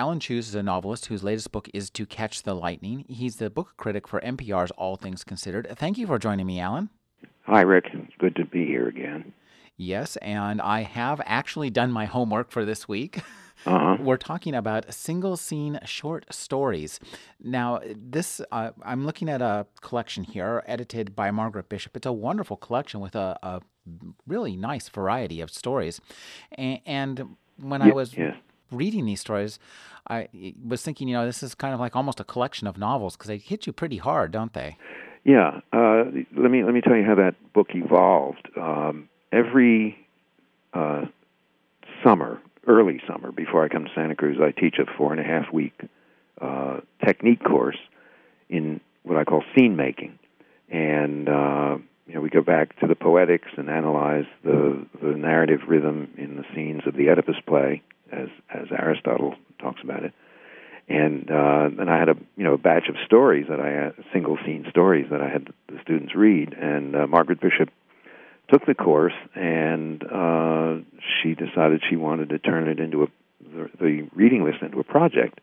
Alan Cheuse is a novelist whose latest book is To Catch the Lightning. He's the book critic for NPR's All Things Considered. Thank you for joining me, Alan. Hi, Rick. It's good to be here again. Yes, and I have actually done my homework for this week. Uh-huh. We're talking about single scene short stories. Now, this uh, I'm looking at a collection here, edited by Margaret Bishop. It's a wonderful collection with a, a really nice variety of stories. And, and when I was yes. Reading these stories, I was thinking, you know, this is kind of like almost a collection of novels because they hit you pretty hard, don't they? Yeah. Uh, let me let me tell you how that book evolved. Um, every uh, summer, early summer, before I come to Santa Cruz, I teach a four and a half week uh, technique course in what I call scene making, and uh, you know we go back to the poetics and analyze the the narrative rhythm in the scenes of the Oedipus play, as as Aristotle talks about it. And uh, and I had a you know a batch of stories that I had single scene stories that I had the students read. And uh, Margaret Bishop took the course, and uh, she decided she wanted to turn it into a the, the reading list into a project,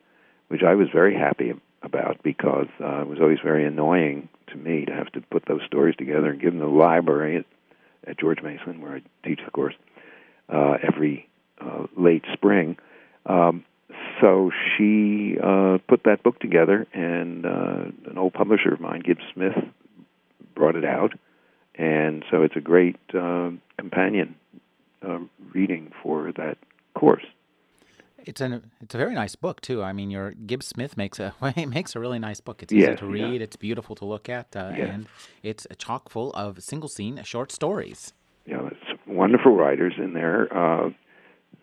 which I was very happy about because uh, it was always very annoying to me to have to put those stories together and give them to the library at, at George Mason, where I teach the course uh, every uh, late spring. Um, so she uh, put that book together, and uh, an old publisher of mine, Gibbs Smith, brought it out, and so it's a great uh, companion uh, reading for that course. It's a it's a very nice book too. I mean, your Gibbs Smith makes a makes a really nice book. It's easy Yes, to read. yeah. It's beautiful to look at, uh, Yes. and it's chock full of single scene short stories. Know, it's wonderful writers in there, uh,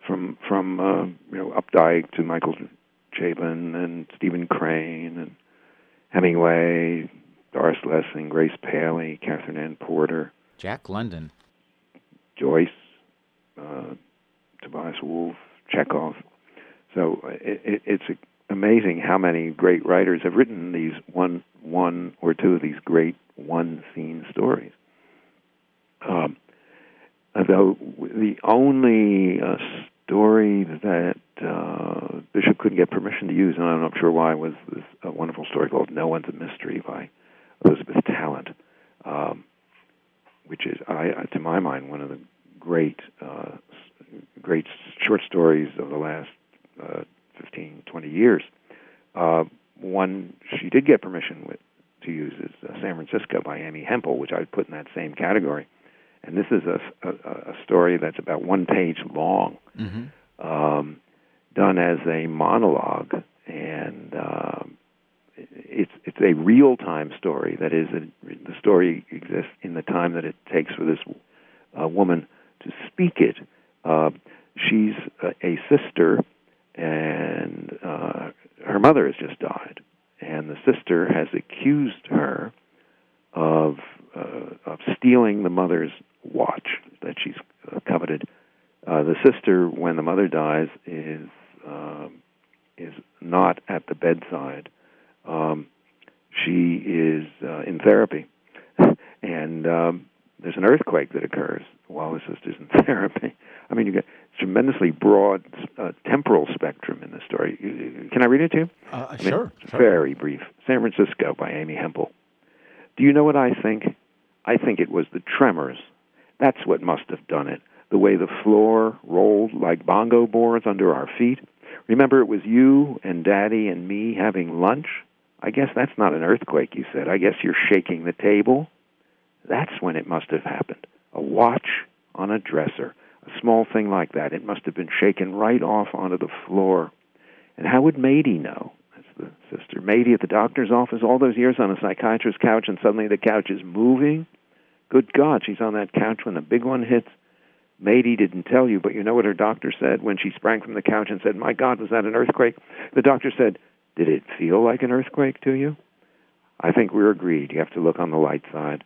from from uh, you know Updike to Michael Chabon and Stephen Crane and Hemingway, Doris Lessing, Grace Paley, Katherine Anne Porter. Jack London. Joyce, uh, Tobias Wolff, Chekhov. So it, it, it's amazing how many great writers have written these one, one or two of these great one-scene stories. Um, though the only uh, story that uh, Bishop couldn't get permission to use, and I'm not sure why, was this a wonderful story called "No One's a Mystery" by Elizabeth Tallent. Um, which is, I, to my mind, one of the great, uh, great short stories of the last uh, 15, 20 years. Uh, one she did get permission with, to use is uh, San Francisco by Amy Hempel, which I would put in that same category. And this is a, a, a story that's about one page long, Mm-hmm. um, done as a monologue, and um, it's it's a real time story. That is, it, the story exists in the time that it takes for this uh, woman to speak it. Uh, she's a, a sister, and uh, her mother has just died, and the sister has accused her of uh, of stealing the mother's watch that she's uh, coveted. Uh, the sister, when the mother dies, is um, is not at the bedside. Um, she is uh, in therapy, and um, there's an earthquake that occurs while the sister's in therapy. I mean, you get tremendously broad uh, temporal spectrum in the story. Can I read it to you? Uh, I mean, sure. sure. Very brief. San Francisco by Amy Hempel. Do you know what I think? I think it was the tremors. That's what must have done it. The way the floor rolled like bongo boards under our feet. Remember, it was you and Daddy and me having lunch? I guess that's not an earthquake, you said. I guess you're shaking the table. That's when it must have happened. A watch on a dresser. A small thing like that. It must have been shaken right off onto the floor. And how would Mady know? That's the sister. Mady at the doctor's office all those years on a psychiatrist's couch, and suddenly the couch is moving? Good God, she's on that couch when the big one hits. Mady didn't tell you, but you know what her doctor said when she sprang from the couch and said, My God, was that an earthquake? The doctor said, Did it feel like an earthquake to you? I think we're agreed. You have to look on the light side.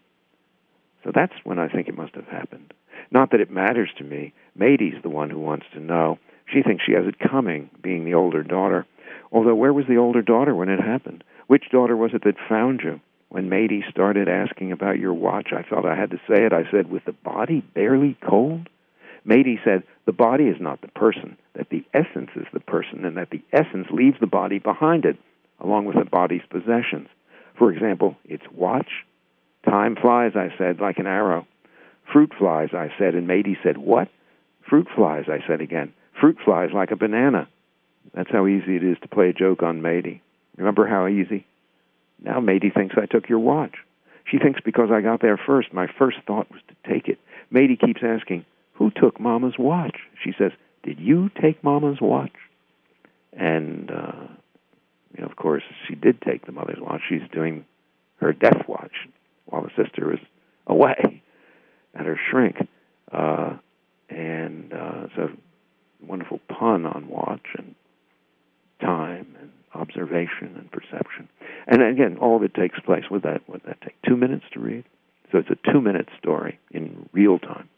So that's when I think it must have happened. Not that it matters to me. Maidie's the one who wants to know. She thinks she has it coming, being the older daughter. Although, where was the older daughter when it happened? Which daughter was it that found you? When Maidie started asking about your watch, I felt I had to say it. I said, with the body barely cold? Maidie said, the body is not the person, that the essence is the person, and that the essence leaves the body behind it, along with the body's possessions. For example, its watch. Time flies, I said, like an arrow. Fruit flies, I said, and Maidie said, What? Fruit flies, I said again. Fruit flies like a banana. That's how easy it is to play a joke on Maidie. Remember how easy? Now Maidie thinks I took your watch. She thinks because I got there first, my first thought was to take it. Maidie keeps asking, Who took Mama's watch? She says, Did you take Mama's watch? And, uh, you know, of course, she did take the mother's watch. She's doing her death watch while the sister was away at her shrink. Uh, and uh, it's a wonderful pun on watch and time and observation and perception. And again, all of it takes place. Would that would that take two minutes to read? So it's a two-minute story in real time,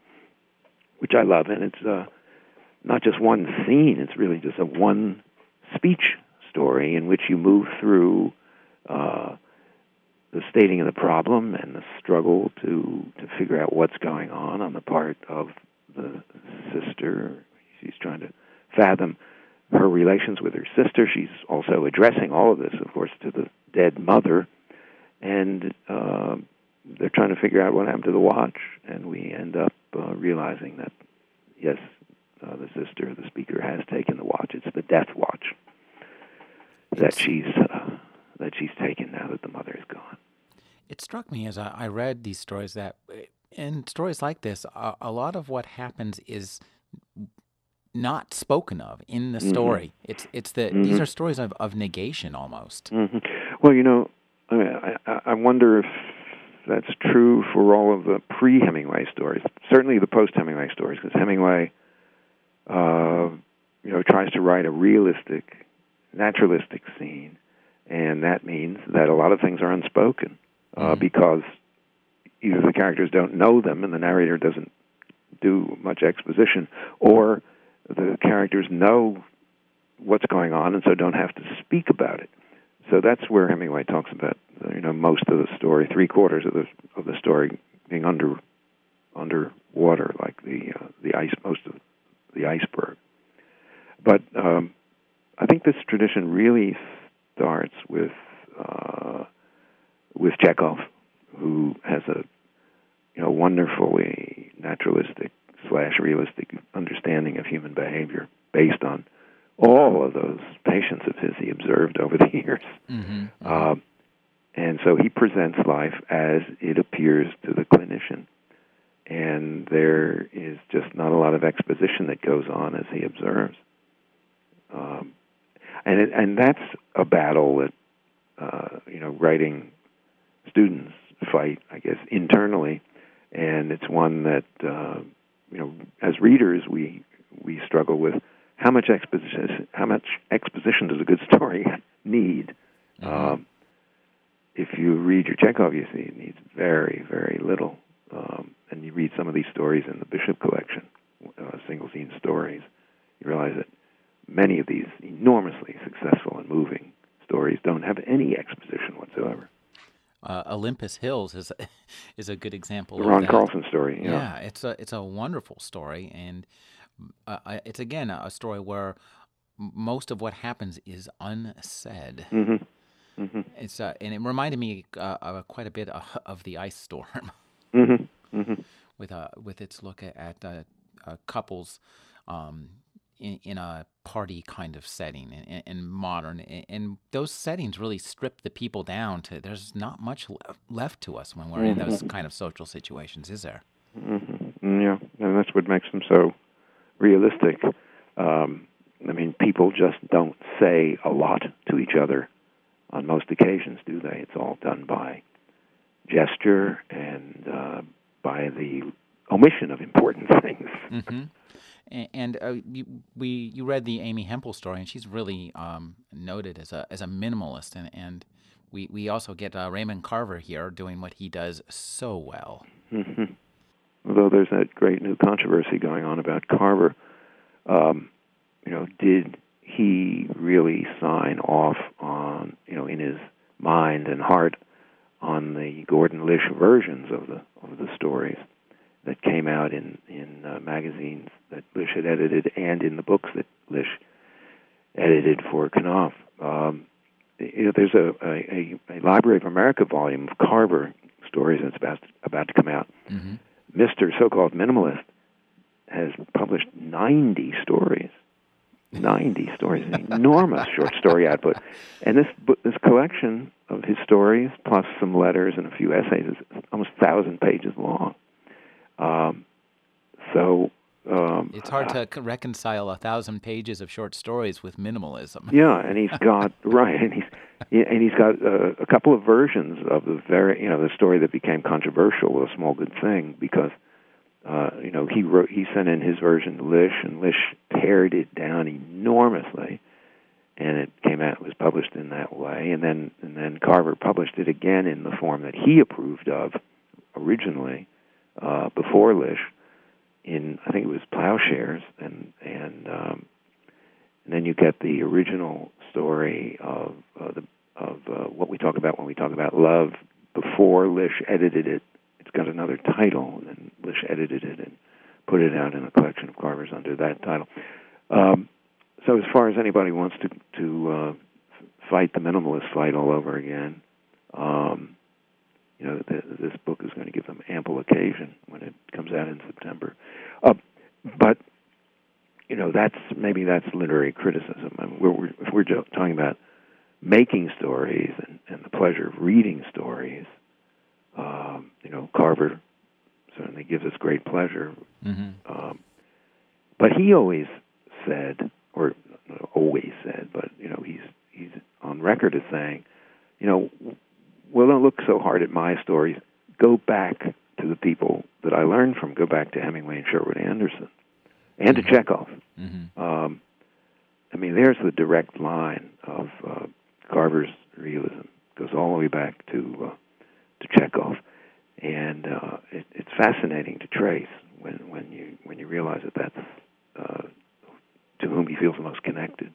which I love, and it's uh, not just one scene. It's really just a one speech story in which you move through uh, the stating of the problem and the struggle to to figure out what's going on on the part of the sister. She's trying to fathom her relations with her sister. She's also addressing all of this, of course, to the dead mother, and uh, they're trying to figure out what happened to the watch. And we end up uh, realizing that yes, uh, the sister, the speaker, has taken the watch. It's the death watch that she's uh, that she's taken now that the mother is gone. It struck me as I, I read these stories that in stories like this, a, a, lot of what happens is not spoken of in the mm-hmm. story. Mm-hmm. It's it's the mm-hmm. these are stories of, of negation almost. Mm-hmm. Well, you know, I, mean, I, I wonder if that's true for all of the pre-Hemingway stories. Certainly the post-Hemingway stories, because Hemingway, uh, you know, tries to write a realistic, naturalistic scene, and that means that a lot of things are unspoken uh, mm-hmm. because either the characters don't know them and the narrator doesn't do much exposition, or the characters know what's going on and so don't have to speak about it. So that's where Hemingway talks about you know most of the story, three quarters of the of the story being under underwater, like the uh, the ice, most of the iceberg. But um, I think this tradition really starts with uh, with Chekhov, who has a you know wonderfully naturalistic slash realistic understanding of human behavior based on all of those patients of his he observed over the years. Mm-hmm. Uh, and so he presents life as it appears to the clinician. And there is just not a lot of exposition that goes on as he observes. Um, and it, and that's a battle that uh, you know writing students fight, I guess, internally, and it's one that uh, you know as readers we we struggle with how much exposition how much exposition does a good story need. Mm-hmm. Um, if you read your Chekhov, you see it needs very very little, um, and you read some of these stories in the Bishop collection, uh, single scene stories, you realize that many of these enormously successful and moving stories don't have any exposition whatsoever. Uh, Olympus Hills is is a good example. The Ron Carlson story. Yeah. yeah, it's a it's a wonderful story, and uh, it's again a story where most of what happens is unsaid. Mm-hmm. Mm-hmm. It's uh, and it reminded me uh, quite a bit of, of the ice storm, mm-hmm. mm-hmm. with uh, with its look at, at uh, couples um, in, in a party kind of setting and, and modern. And those settings really strip the people down to there's not much left to us when we're in those mm-hmm. kind of social situations, is there? Mm-hmm. Yeah, and that's what makes them so realistic. Um, I mean, people just don't say a lot to each other on most occasions, do they? It's all done by gesture and uh, by the omission of important things. Mm-hmm And uh, you, we you read the Amy Hempel story, and she's really um, noted as a as a minimalist, and and we we also get uh, Raymond Carver here doing what he does so well. Mm-hmm. Although there's that great new controversy going on about Carver, um, you know, did he really sign off on you know in his mind and heart on the Gordon Lish versions of the of the stories that came out in in uh, magazines that Lish had edited and in the books that Lish edited for Knopf. Um, you know, there's a, a, a Library of America volume of Carver stories that's about about to come out. Mm-hmm. Mr. So-called Minimalist has published 90 stories. 90 stories, an enormous short story output. And this this collection of his stories, plus some letters and a few essays, is almost 1,000 pages long. Um, so um, it's hard to uh, reconcile a thousand pages of short stories with minimalism. Yeah, and he's got right, and he's and he's got uh, a couple of versions of the very you know the story that became controversial, with a small good thing, because uh, you know he wrote he sent in his version to Lish, and Lish pared it down enormously, and it came out it was published in that way, and then and then Carver published it again in the form that he approved of originally uh, before Lish in I think it was Plowshares, and and um, and then you get the original story of uh, the of uh, what we talk about when we talk about love before Lish edited it. It's got another title, and Lish edited it and put it out in a collection of Carvers under that title. Um, so as far as anybody wants to to uh, fight the minimalist fight all over again, um, you know, th- this book is going to give them ample occasion when it comes out in September. Uh, but you know, that's maybe that's literary criticism. I mean, we're, we're, if we're talking about making stories and, and the pleasure of reading stories, um, you know, Carver certainly gives us great pleasure. Mm-hmm. Um, but he always said, or always said, but you know, he's he's on record as saying, you know, well, don't look so hard at my stories. Go back to the people that I learned from. Go back to Hemingway and Sherwood Anderson, and mm-hmm. to Chekhov. Mm-hmm. Um, I mean, there's the direct line of uh, Carver's realism. Goes all the way back to uh, to Chekhov, and uh, it, it's fascinating to trace when when you when you realize that that's uh, to whom he feels most connected.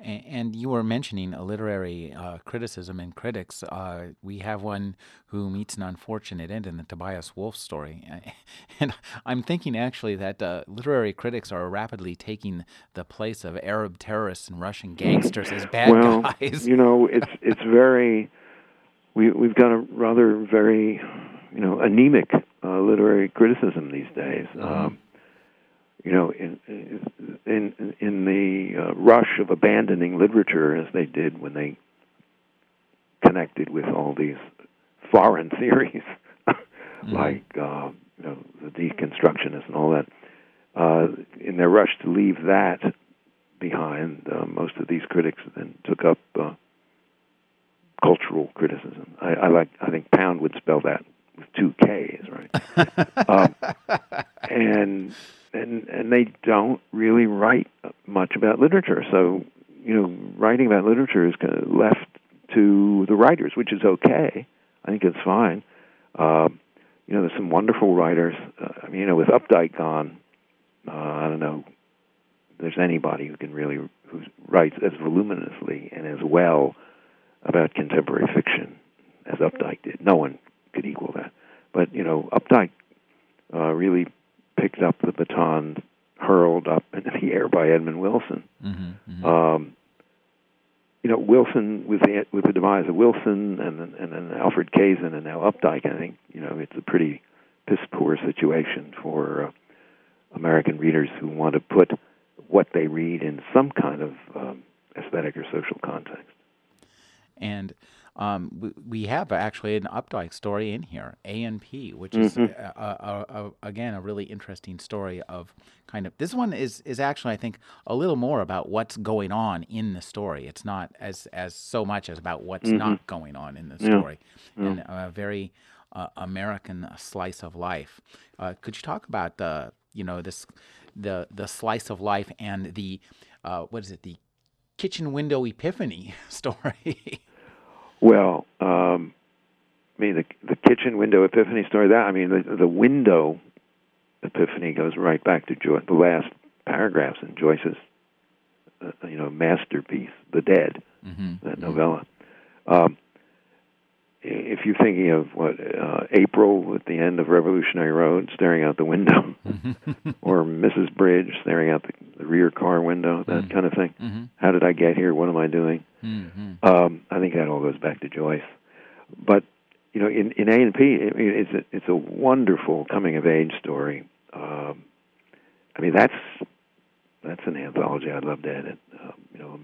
And you were mentioning a literary uh, criticism and critics. Uh, we have one who meets an unfortunate end in the Tobias Wolff story. And I'm thinking actually that uh, literary critics are rapidly taking the place of Arab terrorists and Russian gangsters as bad well, guys. You know, it's it's very we we've got a rather very you know anemic uh, literary criticism these days. Mm-hmm. Um, you know, in in in the uh, rush of abandoning literature as they did when they connected with all these foreign theories, mm-hmm. like uh, you know, the deconstructionists and all that. Uh, in their rush to leave that behind, uh, most of these critics then took up uh, cultural criticism. I, I like. I think Pound would spell that with two K's, right? um, and and and they don't really write much about literature. So you know, writing about literature is kind of left to the writers, which is okay. I think it's fine. Uh, you know, there's some wonderful writers. Uh, I mean, you know, with Updike gone, uh, I don't know. There's anybody who can really who writes as voluminously and as well about contemporary fiction as Updike did. No one could equal that. But you know, Updike uh, really picked up the baton hurled up into the air by Edmund Wilson. Mm-hmm, mm-hmm. Um, you know, Wilson with the with the demise of Wilson and and then Alfred Kazin and now Updike, I think you know it's a pretty piss poor situation for uh, American readers who want to put what they read in some kind of um, aesthetic or social context. And um, we, we, have actually an Updike story in here, A and P, which is mm-hmm. a, a, a, again a really interesting story of kind of this one is is actually I think a little more about what's going on in the story. It's not as as so much as about what's mm-hmm. not going on in the story, yeah. and a very uh, American slice of life. Uh, could you talk about the you know this the the slice of life and the uh, what is it the kitchen window epiphany story. Well, um, I mean the the kitchen window epiphany story. That I mean the the window epiphany goes right back to Joyce, the last paragraphs in Joyce's uh, you know masterpiece, The Dead, mm-hmm. that novella. Um, if you're thinking of what uh, April at the end of Revolutionary Road, staring out the window, or Mrs. Bridge staring out the, the rear car window, that mm-hmm. kind of thing. Mm-hmm. How did I get here? What am I doing? Mm-hmm. Um, I think that all goes back to Joyce. But you know, in in A and P, it's a it's a wonderful coming of age story. Um, I mean, that's that's an anthology I'd love to edit. Um, you know,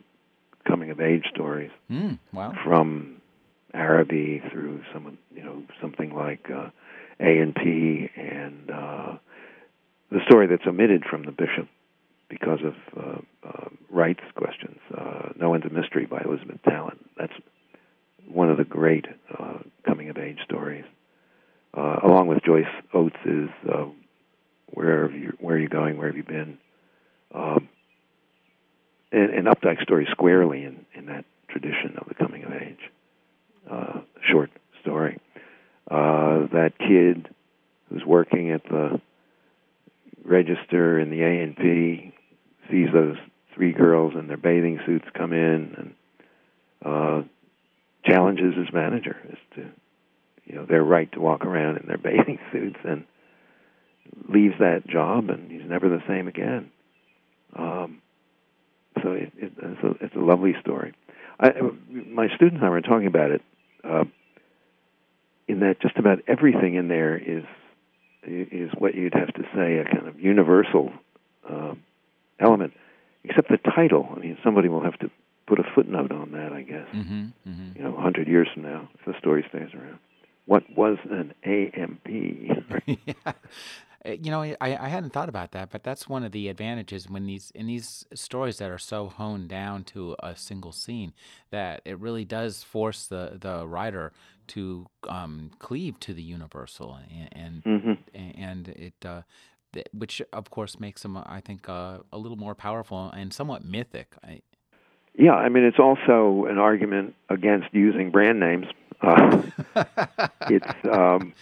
coming of age stories. Mm, wow. From Araby through some, you know, something like uh, A and P, and uh, the story that's omitted from the Bishop because of uh, uh, rights questions. Uh, no End of Mystery by Elizabeth Tallent. That's one of the great uh, coming of age stories. Uh, along with Joyce Oates's uh, "Where have you, Where are you going? Where have you been?" Um, and, and Updike story squarely in, in that tradition of the coming of age uh, short story. Uh, that kid who's working at the register in the A and P sees those three girls in their bathing suits come in and uh, challenges his manager as to you know their right to walk around in their bathing suits and leaves that job and he's never the same again. Um, so it, it, it's, a, it's a lovely story. I, my students and I were talking about it uh, in that just about everything in there is is what you'd have to say a kind of universal uh, element, except the title. I mean, somebody will have to put a footnote on that, I guess. Mm-hmm, mm-hmm. You know, a hundred years from now, if the story stays around. What was an A and P? yeah. Uh, you know, I, I hadn't thought about that, but that's one of the advantages when these in these stories that are so honed down to a single scene that it really does force the the writer to um, cleave to the universal and and, mm-hmm. and it. Uh, which of course makes them, I think, uh, a little more powerful and somewhat mythic. I, yeah, I mean, it's also an argument against using brand names. Uh, it's, um,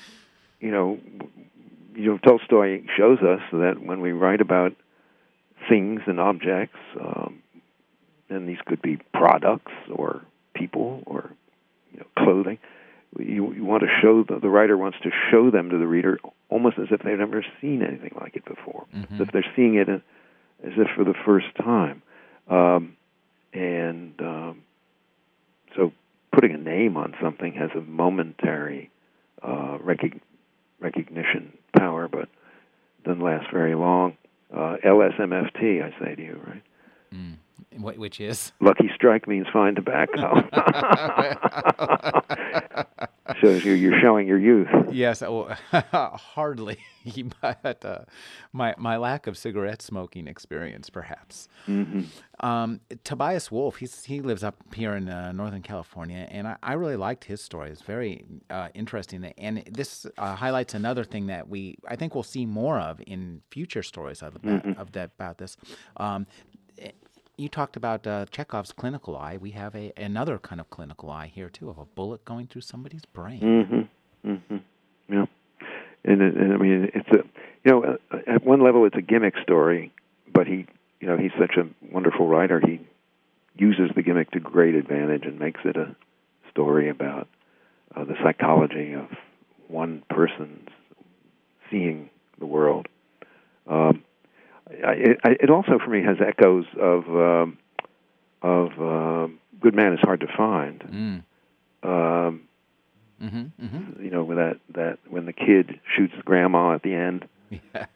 you know, you know, Tolstoy shows us that when we write about things and objects, um, and these could be products or people or you know, clothing, you, you want to show the, the writer wants to show them to the reader almost as if they've never seen anything like it before, mm-hmm. as if they're seeing it as if for the first time. Um, and um, so putting a name on something has a momentary uh, recognition recognition power, but doesn't last very long. Uh, I say to you, right? Mm. Which is? Lucky Strike means fine tobacco. Shows you you're showing your youth. Yes, well, hardly, but uh, my my lack of cigarette smoking experience, perhaps. Mm-hmm. Um, Tobias Wolff, he's he lives up here in uh, Northern California, and I, I, really liked his story. It's very uh, interesting, and this uh, highlights another thing that we I think we'll see more of in future stories of, mm-hmm. of that about this. Um, you talked about uh, Chekhov's clinical eye. We have a another kind of clinical eye here too, of a bullet going through somebody's brain. Mm-hmm. Mm-hmm. Yeah, and, and I mean it's a you know at one level it's a gimmick story, but he you know he's such a wonderful writer. He uses the gimmick to great advantage and makes it a story about uh, the psychology of one person's seeing the world. Um, it, it also for me has echoes of um, of uh, Good Man is Hard to Find. Mm. Um, mm-hmm, mm-hmm. You know, with that that when the kid shoots grandma at the end, yeah.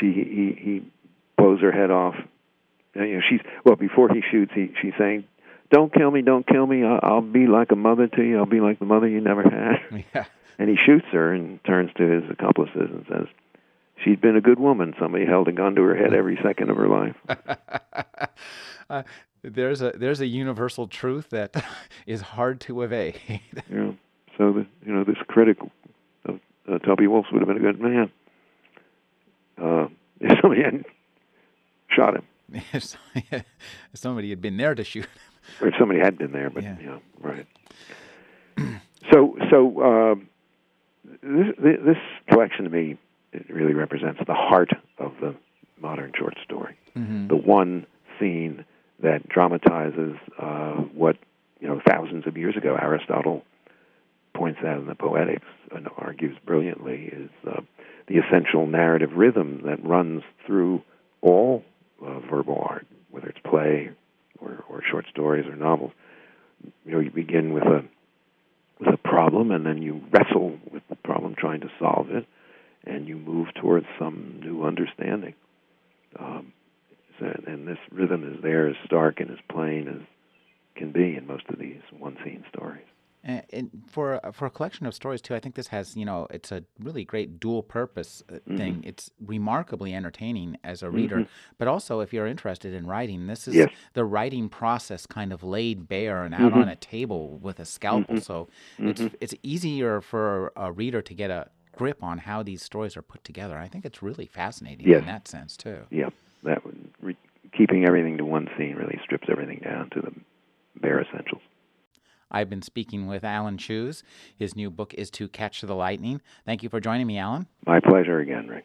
she he he blows her head off. And, you know, she's well before he shoots, he she's saying, "Don't kill me, don't kill me. I'll, I'll be like a mother to you. I'll be like the mother you never had." Yeah. And he shoots her and turns to his accomplices and says, she'd been a good woman. Somebody held a gun to her head every second of her life. uh, there's a there's a universal truth that is hard to evade. yeah. So the you know this critic of uh, Toby Wolff would have been a good man. Uh, if somebody hadn't shot him. if somebody had been there to shoot him. Or if somebody had been there, but Yeah. you know, right. so, so uh, this, this collection to me it really represents the heart of the modern short story. Mhm. The one scene that dramatizes uh, what you know thousands of years ago Aristotle points out in the Poetics and argues brilliantly is uh, the essential narrative rhythm that runs through all uh, verbal art, whether it's play or, or short stories or novels. You know, you begin with a with a problem, and then you wrestle with the problem, trying to solve it, and you move towards some new understanding. Um, so, and this rhythm is there as stark and as plain as can be in most of these one scene stories. And, and for uh, for a collection of stories too, I think this has you know it's a really great dual purpose uh, mm-hmm. thing. It's remarkably entertaining as a reader, mm-hmm. but also if you're interested in writing, this is Yes. the writing process kind of laid bare and out mm-hmm. on a table with a scalpel. So it's it's easier for a reader to get a grip on how these stories are put together. I think it's really fascinating Yes. in that sense too. Yeah, that would re- keeping everything to one scene really strips everything down to the bare essentials. I've been speaking with Alan Cheuse. His new book is To Catch the Lightning. Thank you for joining me, Alan. My pleasure again, Rick.